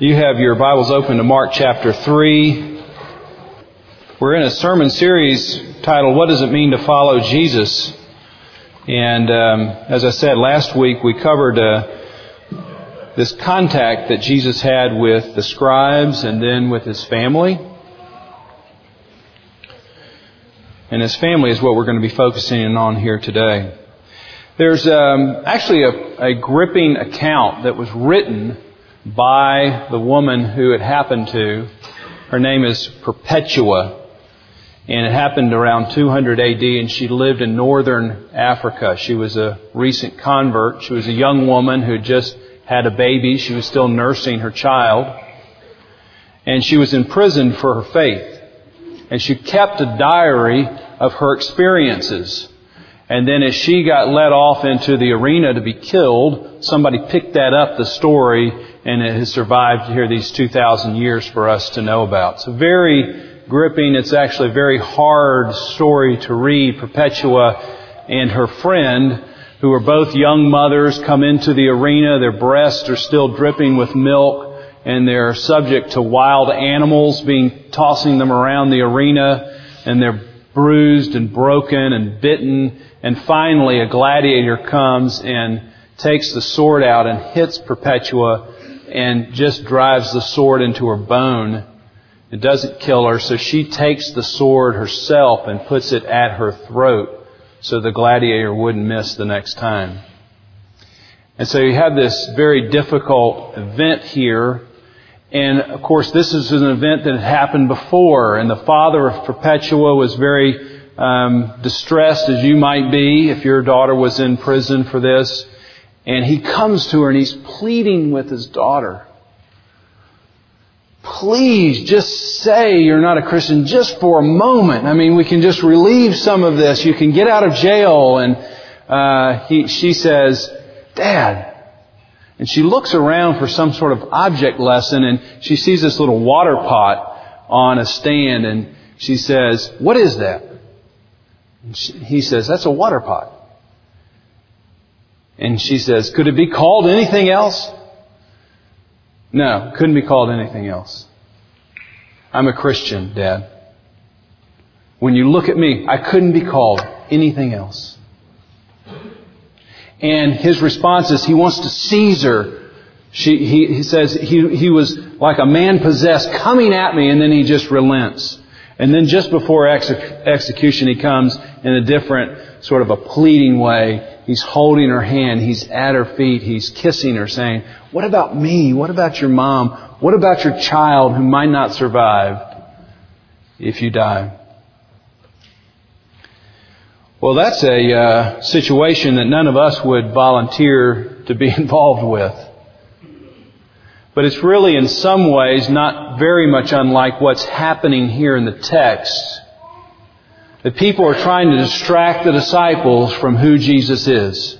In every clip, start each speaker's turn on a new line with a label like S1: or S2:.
S1: You have your Bibles open to Mark chapter 3. We're in a sermon series titled, What Does It Mean to Follow Jesus? And um, as I said last week, we covered uh, this contact that Jesus had with the scribes and then with his family. And his family is what we're going to be focusing on here today. There's um, actually a, a gripping account that was written by the woman who it happened to. Her name is Perpetua. And it happened around 200 AD and she lived in northern Africa. She was a recent convert. She was a young woman who just had a baby. She was still nursing her child. And she was imprisoned for her faith. And she kept a diary of her experiences. And then as she got led off into the arena to be killed, somebody picked that up, the story, and it has survived here these 2,000 years for us to know about. It's a very gripping, it's actually a very hard story to read. Perpetua and her friend, who are both young mothers, come into the arena, their breasts are still dripping with milk, and they're subject to wild animals being tossing them around the arena, and they're bruised and broken and bitten, and finally, a gladiator comes and takes the sword out and hits Perpetua and just drives the sword into her bone. It doesn't kill her, so she takes the sword herself and puts it at her throat so the gladiator wouldn't miss the next time. And so you have this very difficult event here. And of course, this is an event that had happened before, and the father of Perpetua was very um, distressed as you might be if your daughter was in prison for this. And he comes to her and he's pleading with his daughter. Please just say you're not a Christian just for a moment. I mean, we can just relieve some of this. You can get out of jail. And uh, he, she says, Dad. And she looks around for some sort of object lesson and she sees this little water pot on a stand and she says, What is that? he says, That's a water pot. And she says, Could it be called anything else? No, couldn't be called anything else. I'm a Christian, Dad. When you look at me, I couldn't be called anything else. And his response is he wants to seize her. She, he, he says he, he was like a man possessed coming at me and then he just relents. And then just before ex- execution, he comes in a different sort of a pleading way. He's holding her hand. He's at her feet. He's kissing her saying, what about me? What about your mom? What about your child who might not survive if you die? Well, that's a uh, situation that none of us would volunteer to be involved with. But it's really in some ways not very much unlike what's happening here in the text. That people are trying to distract the disciples from who Jesus is.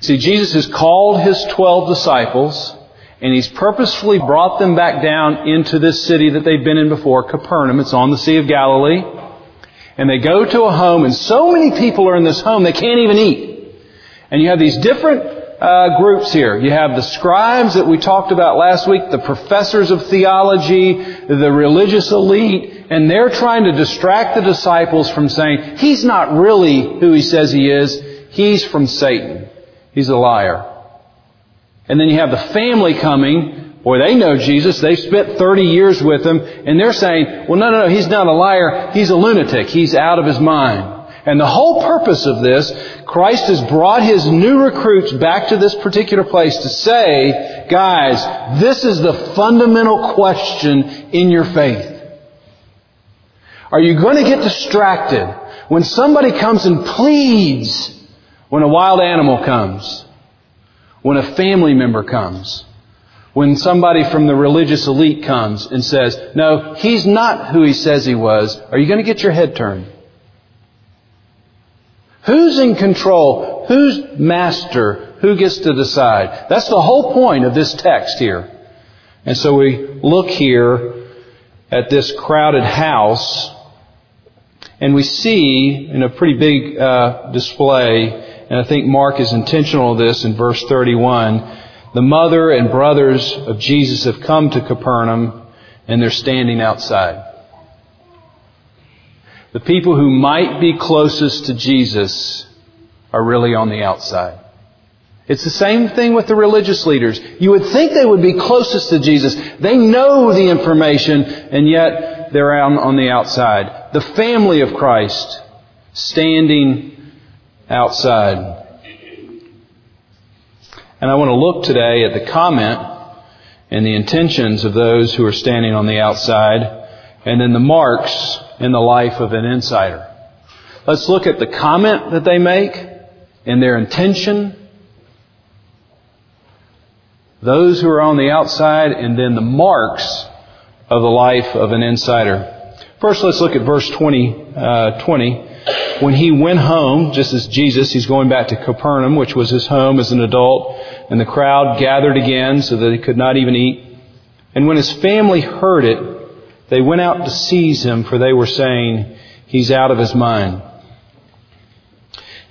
S1: See, Jesus has called His twelve disciples and He's purposefully brought them back down into this city that they've been in before, Capernaum. It's on the Sea of Galilee. And they go to a home and so many people are in this home they can't even eat. And you have these different uh, groups here. You have the scribes that we talked about last week, the professors of theology, the religious elite, and they're trying to distract the disciples from saying, He's not really who He says He is. He's from Satan. He's a liar. And then you have the family coming. Boy, they know Jesus. They've spent 30 years with Him, and they're saying, well, no, no, no, He's not a liar. He's a lunatic. He's out of His mind. And the whole purpose of this, Christ has brought His new recruits back to this particular place to say, guys, this is the fundamental question in your faith. Are you going to get distracted when somebody comes and pleads when a wild animal comes? When a family member comes? When somebody from the religious elite comes and says, no, he's not who he says he was, are you going to get your head turned? Who's in control? Who's master? Who gets to decide? That's the whole point of this text here. And so we look here at this crowded house and we see in a pretty big uh, display, and I think Mark is intentional of this in verse 31, The mother and brothers of Jesus have come to Capernaum and they're standing outside. The people who might be closest to Jesus are really on the outside. It's the same thing with the religious leaders. You would think they would be closest to Jesus. They know the information, and yet they're out on the outside. The family of Christ standing outside. And I want to look today at the comment and the intentions of those who are standing on the outside, and then the marks in the life of an insider. Let's look at the comment that they make and their intention those who are on the outside, and then the marks of the life of an insider. First, let's look at verse 20, uh, 20. When he went home, just as Jesus, he's going back to Capernaum, which was his home as an adult, and the crowd gathered again so that he could not even eat. And when his family heard it, they went out to seize him, for they were saying, he's out of his mind.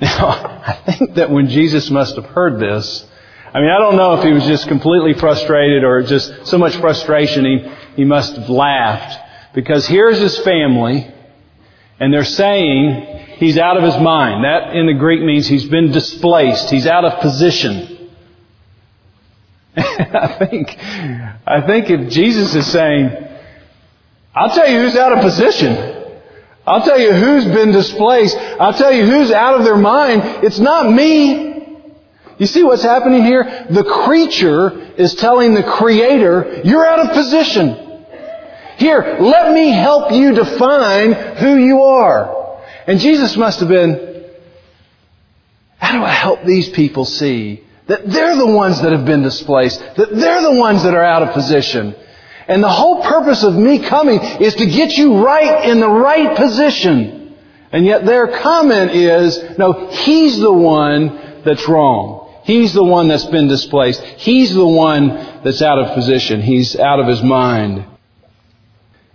S1: Now, I think that when Jesus must have heard this, I mean, I don't know if he was just completely frustrated or just so much frustration he, he must have laughed. Because here's his family, and they're saying he's out of his mind. That in the Greek means he's been displaced. He's out of position. I think, I think if Jesus is saying, I'll tell you who's out of position. I'll tell you who's been displaced. I'll tell you who's out of their mind. It's not me. You see what's happening here? The creature is telling the creator, you're out of position. Here, let me help you define who you are. And Jesus must have been, how do I help these people see that they're the ones that have been displaced, that they're the ones that are out of position. And the whole purpose of me coming is to get you right in the right position. And yet their comment is, no, he's the one that's wrong. He's the one that's been displaced. He's the one that's out of position. He's out of his mind.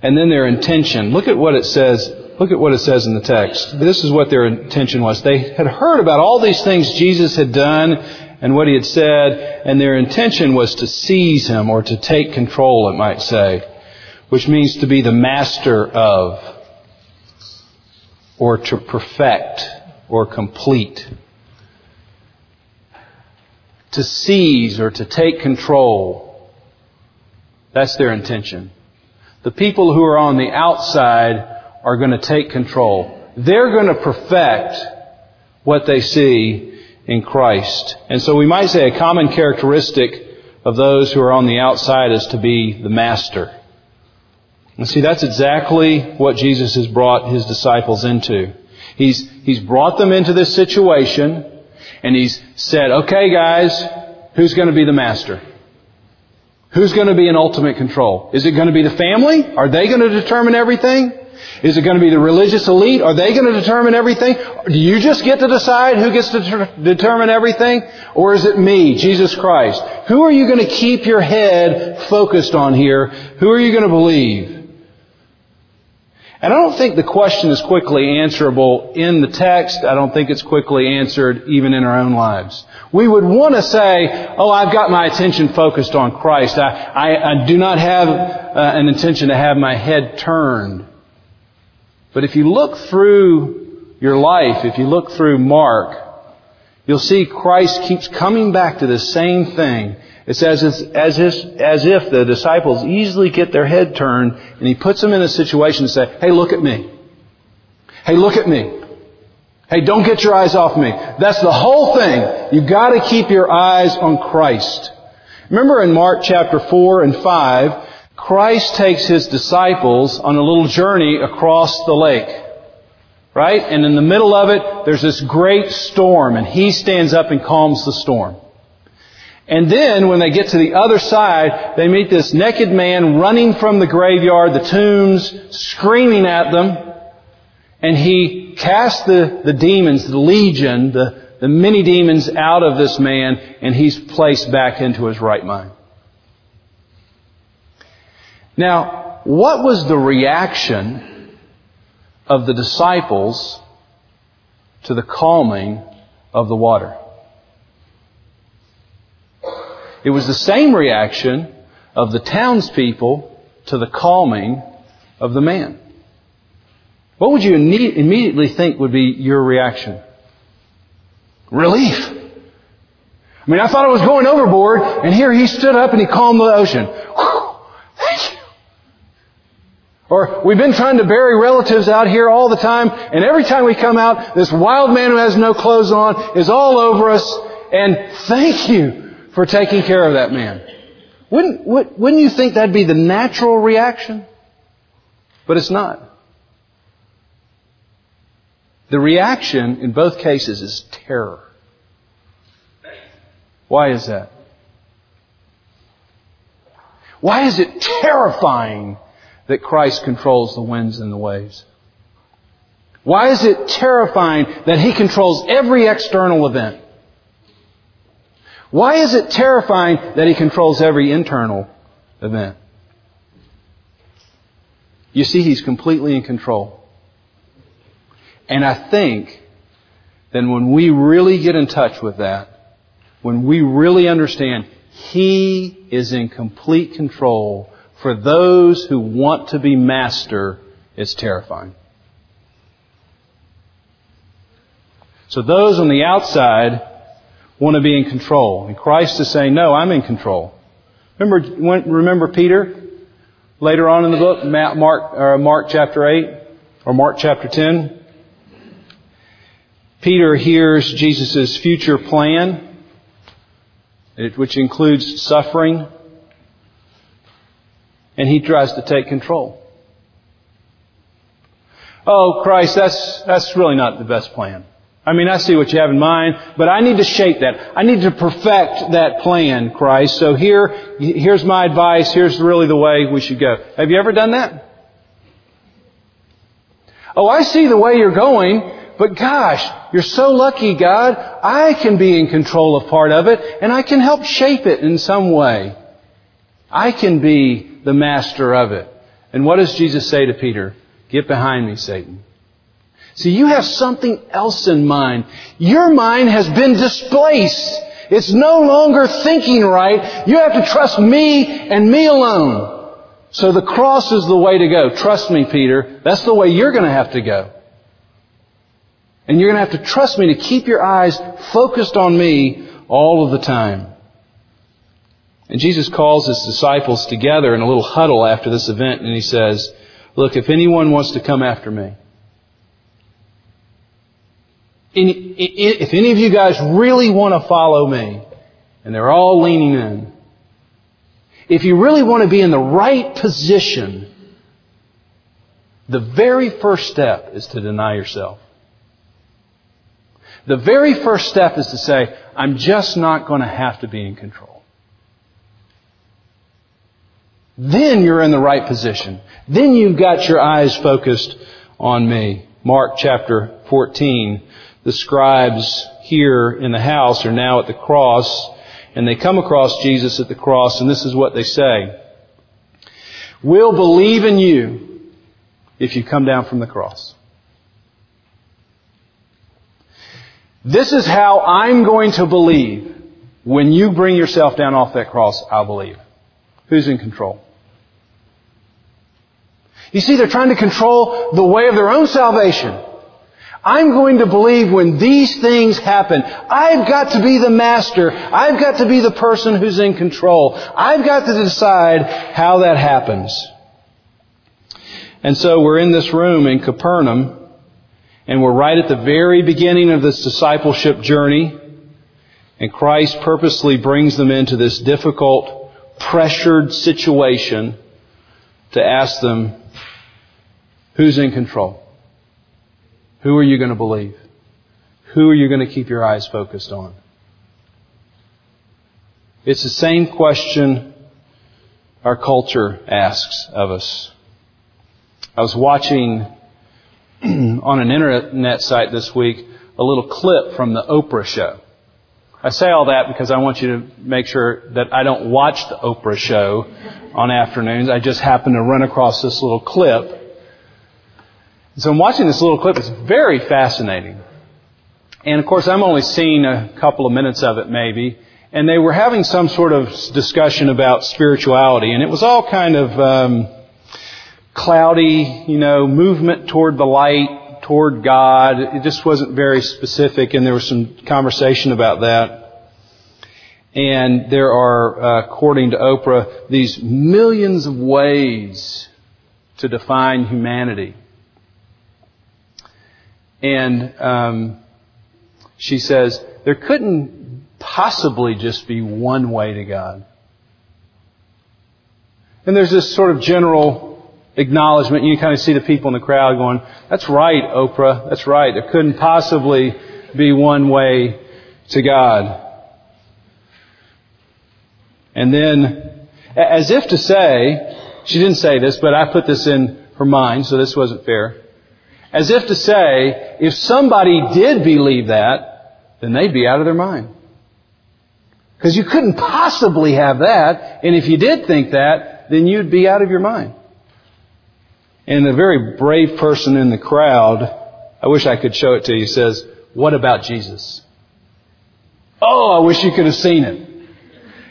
S1: And then their intention. Look at what it says. Look at what it says in the text. This is what their intention was. They had heard about all these things Jesus had done and what he had said, and their intention was to seize him or to take control, it might say, which means to be the master of, or to perfect, or complete to seize or to take control. That's their intention. The people who are on the outside are going to take control. They're going to perfect what they see in Christ. And so we might say a common characteristic of those who are on the outside is to be the master. And see, that's exactly what Jesus has brought his disciples into. He's, he's brought them into this situation and he's said, okay guys, who's going to be the master? Who's going to be in ultimate control? Is it going to be the family? Are they going to determine everything? Is it going to be the religious elite? Are they going to determine everything? Do you just get to decide who gets to ter- determine everything? Or is it me, Jesus Christ? Who are you going to keep your head focused on here? Who are you going to believe? And I don't think the question is quickly answerable in the text. I don't think it's quickly answered even in our own lives. We would want to say, oh, I've got my attention focused on Christ. I, I, I do not have uh, an intention to have my head turned. But if you look through your life, if you look through Mark, you'll see Christ keeps coming back to the same thing it's as if, as if, as if the disciples easily get their head turned and he puts them in a situation to say, hey, look at me. Hey, look at me. Hey, don't get your eyes off me. That's the whole thing. You've got to keep your eyes on Christ. Remember in Mark chapter 4 and 5, Christ takes his disciples on a little journey across the lake. Right? And in the middle of it, there's this great storm and he stands up and calms the storm. And then when they get to the other side, they meet this naked man running from the graveyard, the tombs, screaming at them. And he casts the, the demons, the legion, the, the many demons out of this man, and he's placed back into his right mind. Now, what was the reaction of the disciples to the calming of the water? It was the same reaction of the townspeople to the calming of the man. What would you immediately think would be your reaction? Relief. I mean, I thought I was going overboard, and here he stood up and he calmed the ocean. Or we've been trying to bury relatives out here all the time, and every time we come out, this wild man who has no clothes on is all over us, and thank you for taking care of that man. Wouldn't, wouldn't you think that'd be the natural reaction? But it's not. The reaction in both cases is terror. Why is that? Why is it terrifying that Christ controls the winds and the waves? Why is it terrifying that He controls every external event? Why is it terrifying that He controls every internal event? You see, He's completely in control. And I think that when we really get in touch with that, when we really understand He is in complete control for those who want to be master, it's terrifying. So those on the outside want to be in control. And Christ is saying, no, I'm in control. Remember, remember Peter? Later on in the book, Mark, uh, Mark chapter 8, or Mark chapter 10. Peter hears Jesus' future plan, which includes suffering, and he tries to take control. Oh, Christ, that's, that's really not the best plan. I mean, I see what you have in mind, but I need to shape that. I need to perfect that plan, Christ. So here, here's my advice. Here's really the way we should go. Have you ever done that? Oh, I see the way you're going, but gosh, you're so lucky, God. I can be in control of part of it, and I can help shape it in some way. I can be the master of it. And what does Jesus say to Peter? Get behind me, Satan. See, you have something else in mind. Your mind has been displaced. It's no longer thinking right. You have to trust me and me alone. So the cross is the way to go. Trust me, Peter. That's the way you're going to have to go. And you're going to have to trust me to keep your eyes focused on me all of the time. And Jesus calls his disciples together in a little huddle after this event and he says, Look, if anyone wants to come after me, if any of you guys really want to follow me, and they're all leaning in, if you really want to be in the right position, the very first step is to deny yourself. The very first step is to say, I'm just not going to have to be in control. Then you're in the right position. Then you've got your eyes focused on me. Mark chapter 14. The scribes here in the house are now at the cross and they come across Jesus at the cross and this is what they say. We'll believe in you if you come down from the cross. This is how I'm going to believe. When you bring yourself down off that cross, I'll believe. Who's in control? You see, they're trying to control the way of their own salvation. I'm going to believe when these things happen. I've got to be the master. I've got to be the person who's in control. I've got to decide how that happens. And so we're in this room in Capernaum and we're right at the very beginning of this discipleship journey. And Christ purposely brings them into this difficult, pressured situation to ask them, who's in control? Who are you going to believe? Who are you going to keep your eyes focused on? It's the same question our culture asks of us. I was watching on an internet site this week a little clip from the Oprah show. I say all that because I want you to make sure that I don't watch the Oprah show on afternoons. I just happen to run across this little clip. So I'm watching this little clip. It's very fascinating. And of course, I'm only seeing a couple of minutes of it maybe. and they were having some sort of discussion about spirituality, and it was all kind of um, cloudy, you know, movement toward the light, toward God. It just wasn't very specific, and there was some conversation about that. And there are, uh, according to Oprah, these millions of ways to define humanity. And um, she says there couldn't possibly just be one way to God. And there's this sort of general acknowledgement. You kind of see the people in the crowd going, "That's right, Oprah. That's right. There couldn't possibly be one way to God." And then, as if to say, she didn't say this, but I put this in her mind, so this wasn't fair. As if to say, if somebody did believe that, then they'd be out of their mind. Because you couldn't possibly have that, and if you did think that, then you'd be out of your mind. And a very brave person in the crowd, I wish I could show it to you, says, what about Jesus? Oh, I wish you could have seen it.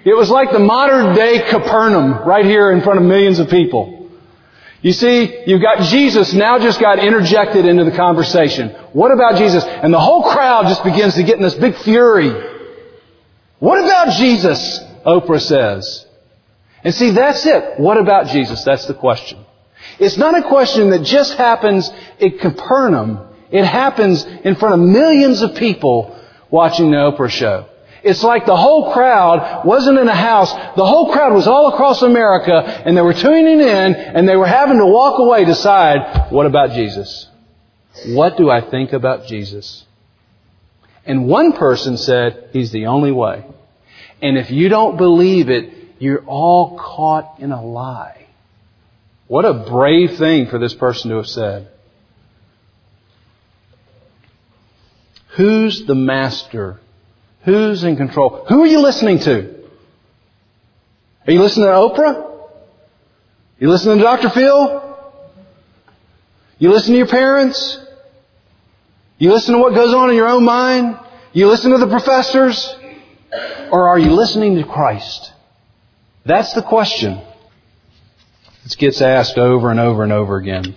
S1: It was like the modern day Capernaum right here in front of millions of people. You see, you've got Jesus now just got interjected into the conversation. What about Jesus? And the whole crowd just begins to get in this big fury. What about Jesus? Oprah says. And see, that's it. What about Jesus? That's the question. It's not a question that just happens at Capernaum. It happens in front of millions of people watching the Oprah show. It's like the whole crowd wasn't in a house. The whole crowd was all across America and they were tuning in and they were having to walk away decide, what about Jesus? What do I think about Jesus? And one person said, He's the only way. And if you don't believe it, you're all caught in a lie. What a brave thing for this person to have said. Who's the master Who's in control? Who are you listening to? Are you listening to Oprah? You listening to Dr. Phil? You listen to your parents? You listen to what goes on in your own mind? You listen to the professors? Or are you listening to Christ? That's the question. It gets asked over and over and over again.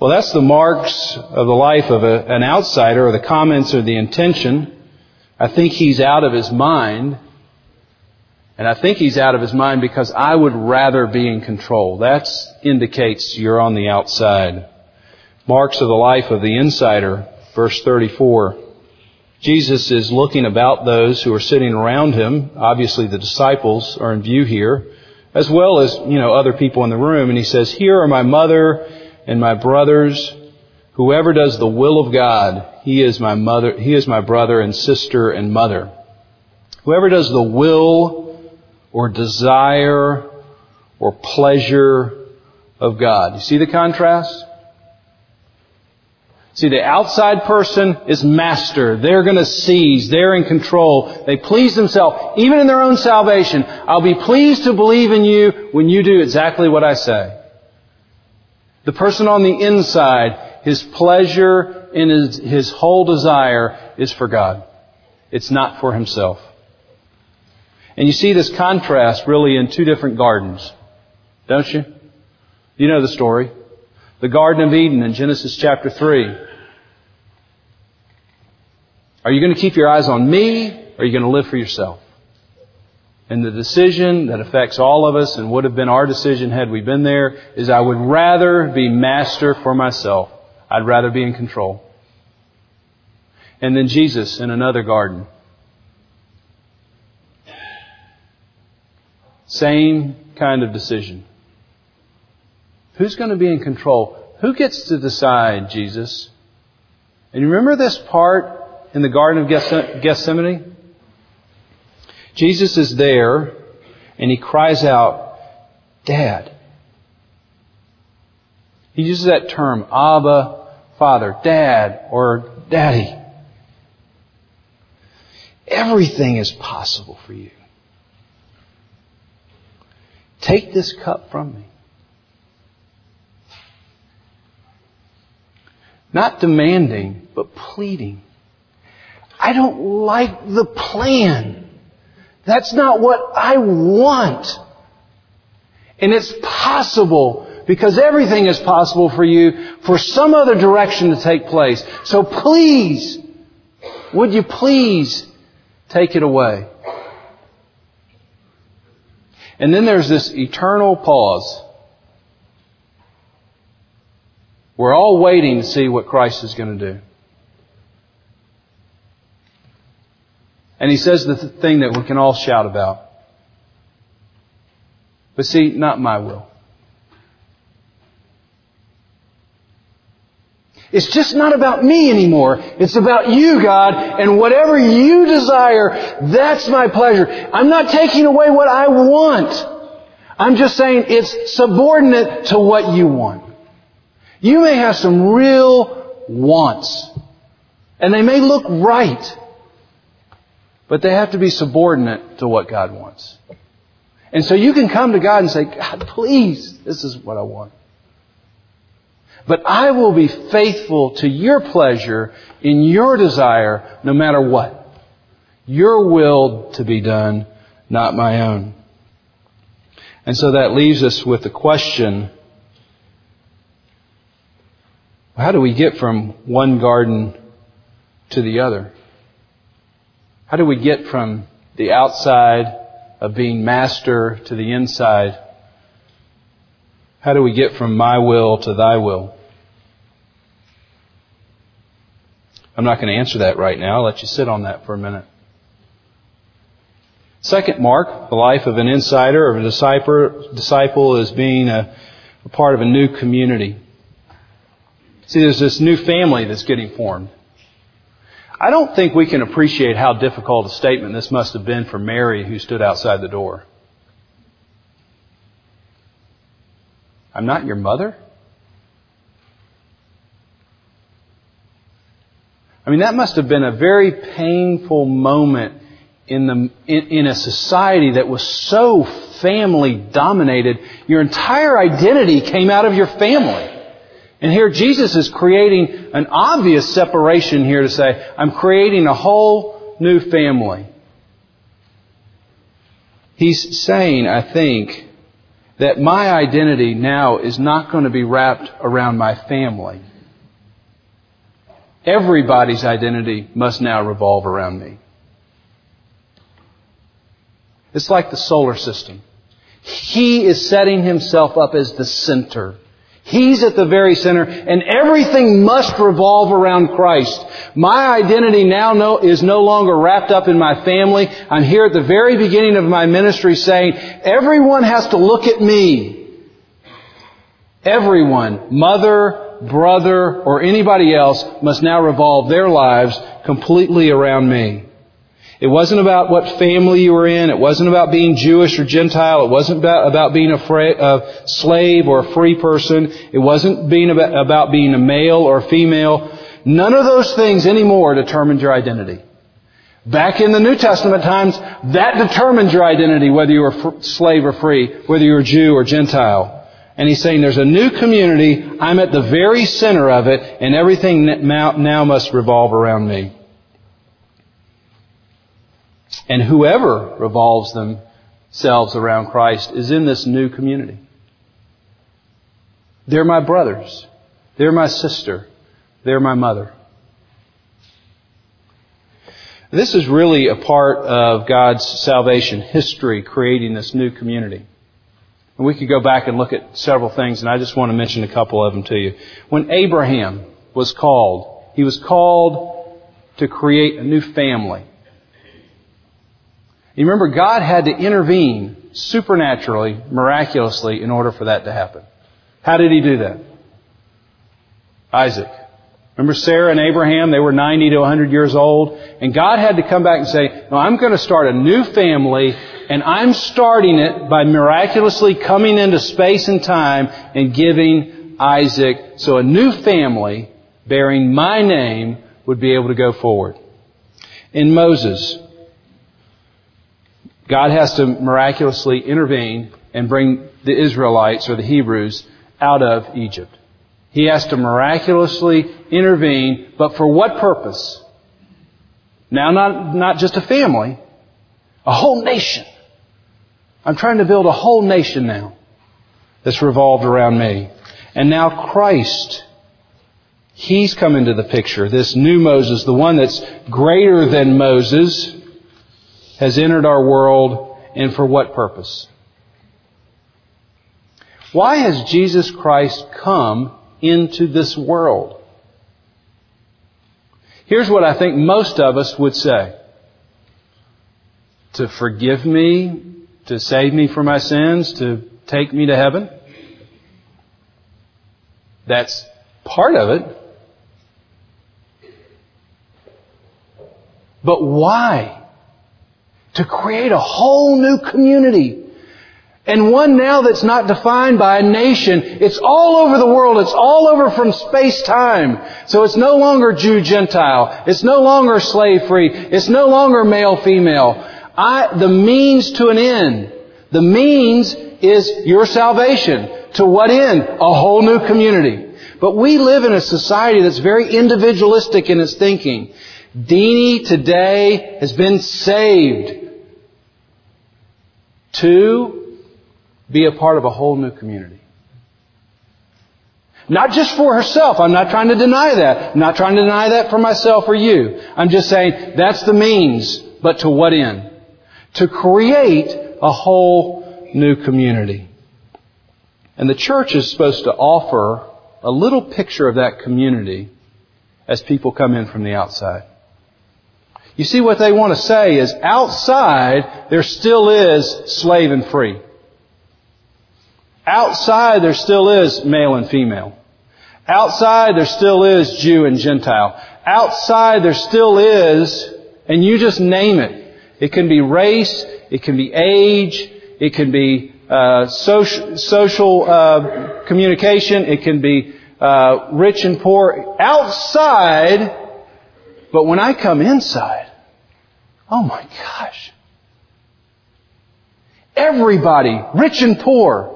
S1: Well, that's the marks of the life of a, an outsider, or the comments or the intention. I think he's out of his mind. And I think he's out of his mind because I would rather be in control. That indicates you're on the outside. Marks of the life of the insider, verse 34. Jesus is looking about those who are sitting around him. Obviously the disciples are in view here, as well as, you know, other people in the room. And he says, here are my mother and my brothers Whoever does the will of God, he is my mother, he is my brother and sister and mother. Whoever does the will or desire or pleasure of God. You see the contrast? See, the outside person is master. They're going to seize. They're in control. They please themselves, even in their own salvation. I'll be pleased to believe in you when you do exactly what I say. The person on the inside his pleasure and his, his whole desire is for God. It's not for himself. And you see this contrast really in two different gardens, don't you? You know the story. The Garden of Eden in Genesis chapter 3. Are you going to keep your eyes on me or are you going to live for yourself? And the decision that affects all of us and would have been our decision had we been there is I would rather be master for myself. I'd rather be in control. And then Jesus in another garden. Same kind of decision. Who's going to be in control? Who gets to decide, Jesus? And you remember this part in the Garden of Gethsemane? Jesus is there and he cries out, Dad, he uses that term, Abba, Father, Dad, or Daddy. Everything is possible for you. Take this cup from me. Not demanding, but pleading. I don't like the plan. That's not what I want. And it's possible because everything is possible for you for some other direction to take place. So please, would you please take it away? And then there's this eternal pause. We're all waiting to see what Christ is going to do. And he says the thing that we can all shout about. But see, not my will. It's just not about me anymore. It's about you, God, and whatever you desire, that's my pleasure. I'm not taking away what I want. I'm just saying it's subordinate to what you want. You may have some real wants, and they may look right, but they have to be subordinate to what God wants. And so you can come to God and say, God, please, this is what I want. But I will be faithful to your pleasure in your desire no matter what. Your will to be done, not my own. And so that leaves us with the question, how do we get from one garden to the other? How do we get from the outside of being master to the inside? How do we get from my will to thy will? I'm not going to answer that right now. I'll let you sit on that for a minute. Second mark, the life of an insider or a disciple, disciple is being a, a part of a new community. See, there's this new family that's getting formed. I don't think we can appreciate how difficult a statement this must have been for Mary who stood outside the door. I'm not your mother? I mean, that must have been a very painful moment in the, in, in a society that was so family dominated. Your entire identity came out of your family. And here Jesus is creating an obvious separation here to say, I'm creating a whole new family. He's saying, I think, that my identity now is not going to be wrapped around my family. Everybody's identity must now revolve around me. It's like the solar system. He is setting himself up as the center. He's at the very center, and everything must revolve around Christ. My identity now no, is no longer wrapped up in my family. I'm here at the very beginning of my ministry saying, everyone has to look at me. Everyone, mother, brother, or anybody else must now revolve their lives completely around me. It wasn't about what family you were in. It wasn't about being Jewish or Gentile. It wasn't about, about being a, fra- a slave or a free person. It wasn't being about, about being a male or a female. None of those things anymore determined your identity. Back in the New Testament times, that determined your identity, whether you were slave or free, whether you were Jew or Gentile. And he's saying there's a new community. I'm at the very center of it, and everything now must revolve around me. And whoever revolves themselves around Christ is in this new community. They're my brothers. They're my sister. They're my mother. This is really a part of God's salvation history, creating this new community. And we could go back and look at several things, and I just want to mention a couple of them to you. When Abraham was called, he was called to create a new family. You remember, God had to intervene supernaturally, miraculously, in order for that to happen. How did he do that? Isaac. Remember Sarah and Abraham? They were 90 to 100 years old. And God had to come back and say, no, I'm going to start a new family and I'm starting it by miraculously coming into space and time and giving Isaac so a new family bearing my name would be able to go forward. In Moses, God has to miraculously intervene and bring the Israelites or the Hebrews out of Egypt. He has to miraculously intervene, but for what purpose? Now, not, not just a family, A whole nation. I'm trying to build a whole nation now that's revolved around me. And now Christ, He's come into the picture. This new Moses, the one that's greater than Moses, has entered our world and for what purpose? Why has Jesus Christ come into this world? Here's what I think most of us would say. To forgive me, to save me from my sins, to take me to heaven. That's part of it. But why? To create a whole new community and one now that's not defined by a nation. It's all over the world. It's all over from space-time. So it's no longer Jew-Gentile. It's no longer slave-free. It's no longer male-female. I, the means to an end. The means is your salvation. To what end? A whole new community. But we live in a society that's very individualistic in its thinking. Deanie today has been saved. to be a part of a whole new community. Not just for herself. I'm not trying to deny that. I'm not trying to deny that for myself or you. I'm just saying that's the means, but to what end? To create a whole new community. And the church is supposed to offer a little picture of that community as people come in from the outside. You see, what they want to say is outside there still is slave and free. Outside there still is male and female. Outside there still is Jew and Gentile. Outside there still is, and you just name it. It can be race, it can be age, it can be uh, social, social uh, communication, it can be uh, rich and poor. Outside, but when I come inside, oh my gosh. Everybody, rich and poor,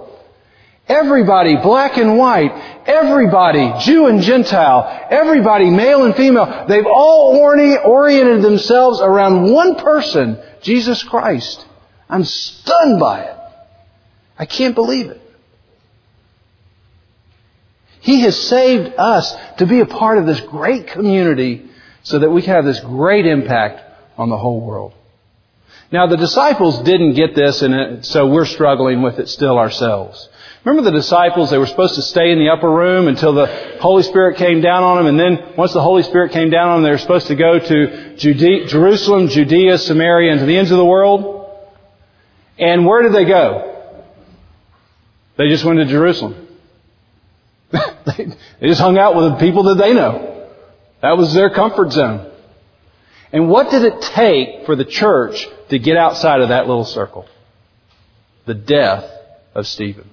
S1: Everybody, black and white, everybody, Jew and Gentile, everybody, male and female, they've all oriented themselves around one person, Jesus Christ. I'm stunned by it. I can't believe it. He has saved us to be a part of this great community so that we can have this great impact on the whole world. Now the disciples didn't get this and so we're struggling with it still ourselves. Remember the disciples, they were supposed to stay in the upper room until the Holy Spirit came down on them, and then once the Holy Spirit came down on them, they were supposed to go to Judea, Jerusalem, Judea, Samaria, and to the ends of the world. And where did they go? They just went to Jerusalem. they just hung out with the people that they know. That was their comfort zone. And what did it take for the church to get outside of that little circle? The death of Stephen.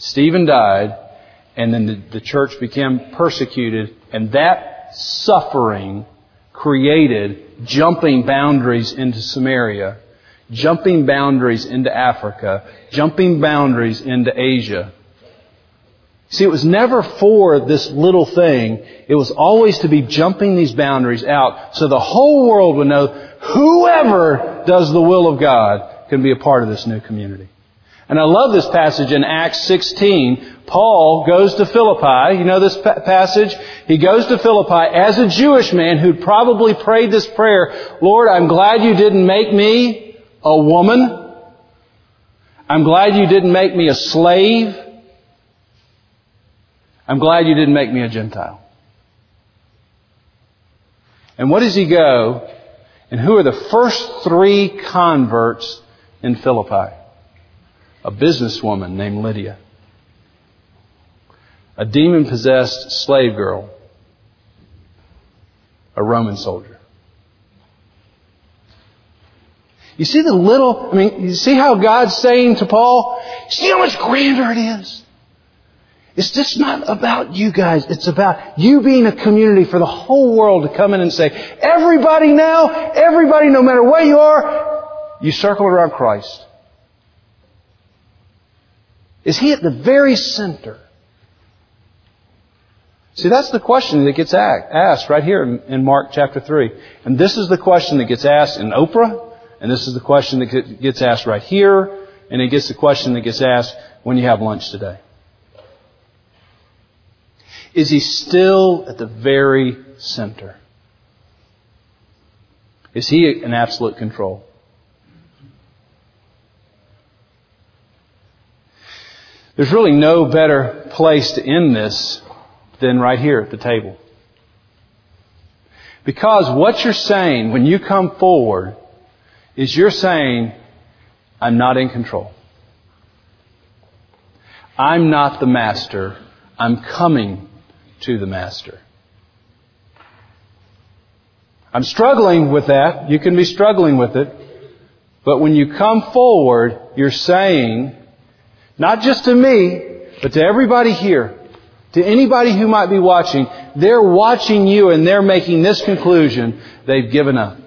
S1: Stephen died, and then the, the church became persecuted, and that suffering created jumping boundaries into Samaria, jumping boundaries into Africa, jumping boundaries into Asia. See, it was never for this little thing. It was always to be jumping these boundaries out so the whole world would know whoever does the will of God can be a part of this new community. And I love this passage in Acts 16. Paul goes to Philippi. You know this pa- passage? He goes to Philippi as a Jewish man who'd probably prayed this prayer, Lord, I'm glad you didn't make me a woman. I'm glad you didn't make me a slave. I'm glad you didn't make me a Gentile. And what does he go? And who are the first three converts in Philippi? A businesswoman named Lydia, a demon possessed slave girl, a Roman soldier. You see the little, I mean, you see how God's saying to Paul, see how much grander it is? It's just not about you guys. It's about you being a community for the whole world to come in and say, everybody now, everybody, no matter where you are, you circle around Christ. Is He at the very center? See, that's the question that gets asked right here in Mark chapter 3. And this is the question that gets asked in Oprah, and this is the question that gets asked right here, and it gets the question that gets asked when you have lunch today. Is he still at the very center? Is he in absolute control? There's really no better place to end this than right here at the table. Because what you're saying when you come forward is you're saying, I'm not in control. I'm not the master. I'm coming to the master. I'm struggling with that. You can be struggling with it. But when you come forward, you're saying, not just to me, but to everybody here, to anybody who might be watching, they're watching you and they're making this conclusion. They've given up.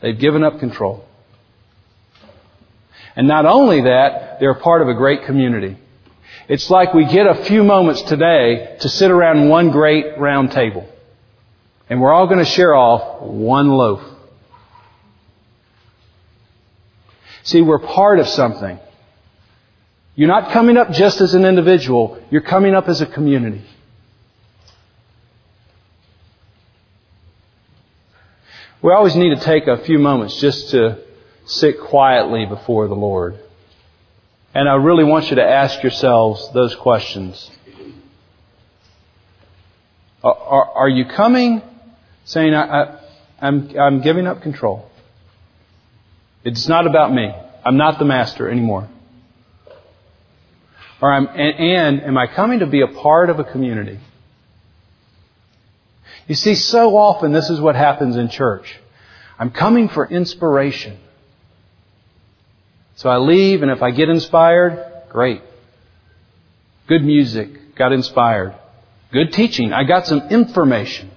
S1: They've given up control. And not only that, they're part of a great community. It's like we get a few moments today to sit around one great round table. And we're all going to share off one loaf. See, we're part of something. You're not coming up just as an individual, you're coming up as a community. We always need to take a few moments just to sit quietly before the Lord. And I really want you to ask yourselves those questions. Are, are, are you coming saying, I, I'm, I'm giving up control? It's not about me. I'm not the master anymore. Or I'm, and, and am I coming to be a part of a community? You see, so often this is what happens in church. I'm coming for inspiration. So I leave, and if I get inspired, great. Good music, got inspired. Good teaching, I got some information.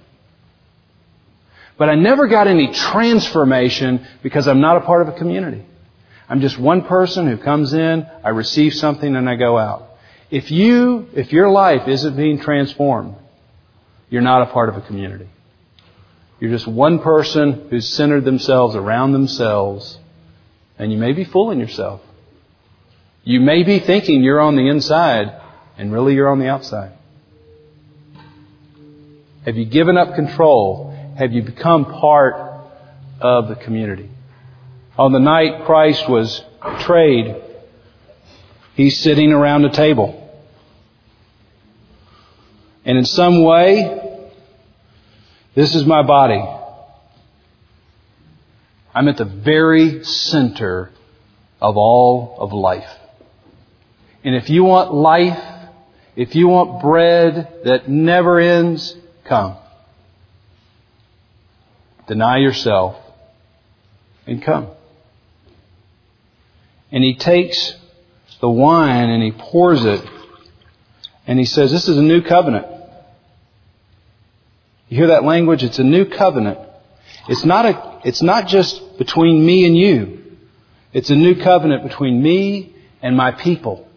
S1: But I never got any transformation because I'm not a part of a community. I'm just one person who comes in, I receive something, and I go out. If you, if your life isn't being transformed, you're not a part of a community. You're just one person who's centered themselves around themselves, and you may be fooling yourself. You may be thinking you're on the inside, and really you're on the outside. Have you given up control? Have you become part of the community? On the night Christ was betrayed, he's sitting around a table. And in some way, this is my body. I'm at the very center of all of life. And if you want life, if you want bread that never ends, come. Deny yourself and come. And he takes the wine and he pours it and he says, this is a new covenant. You hear that language? It's a new covenant. It's not a, it's not just between me and you. It's a new covenant between me and my people.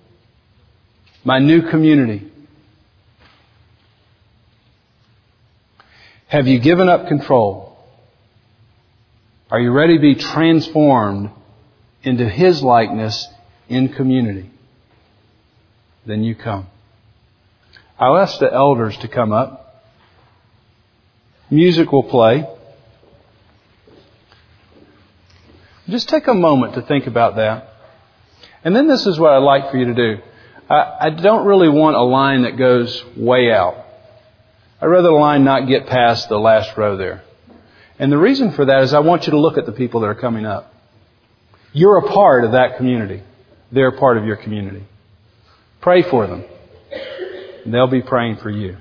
S1: My new community. Have you given up control? Are you ready to be transformed into His likeness in community? Then you come. I'll ask the elders to come up. Music will play. Just take a moment to think about that. And then this is what I'd like for you to do. I, I don't really want a line that goes way out. I'd rather the line not get past the last row there. And the reason for that is I want you to look at the people that are coming up. You're a part of that community. They're a part of your community. Pray for them. They'll be praying for you.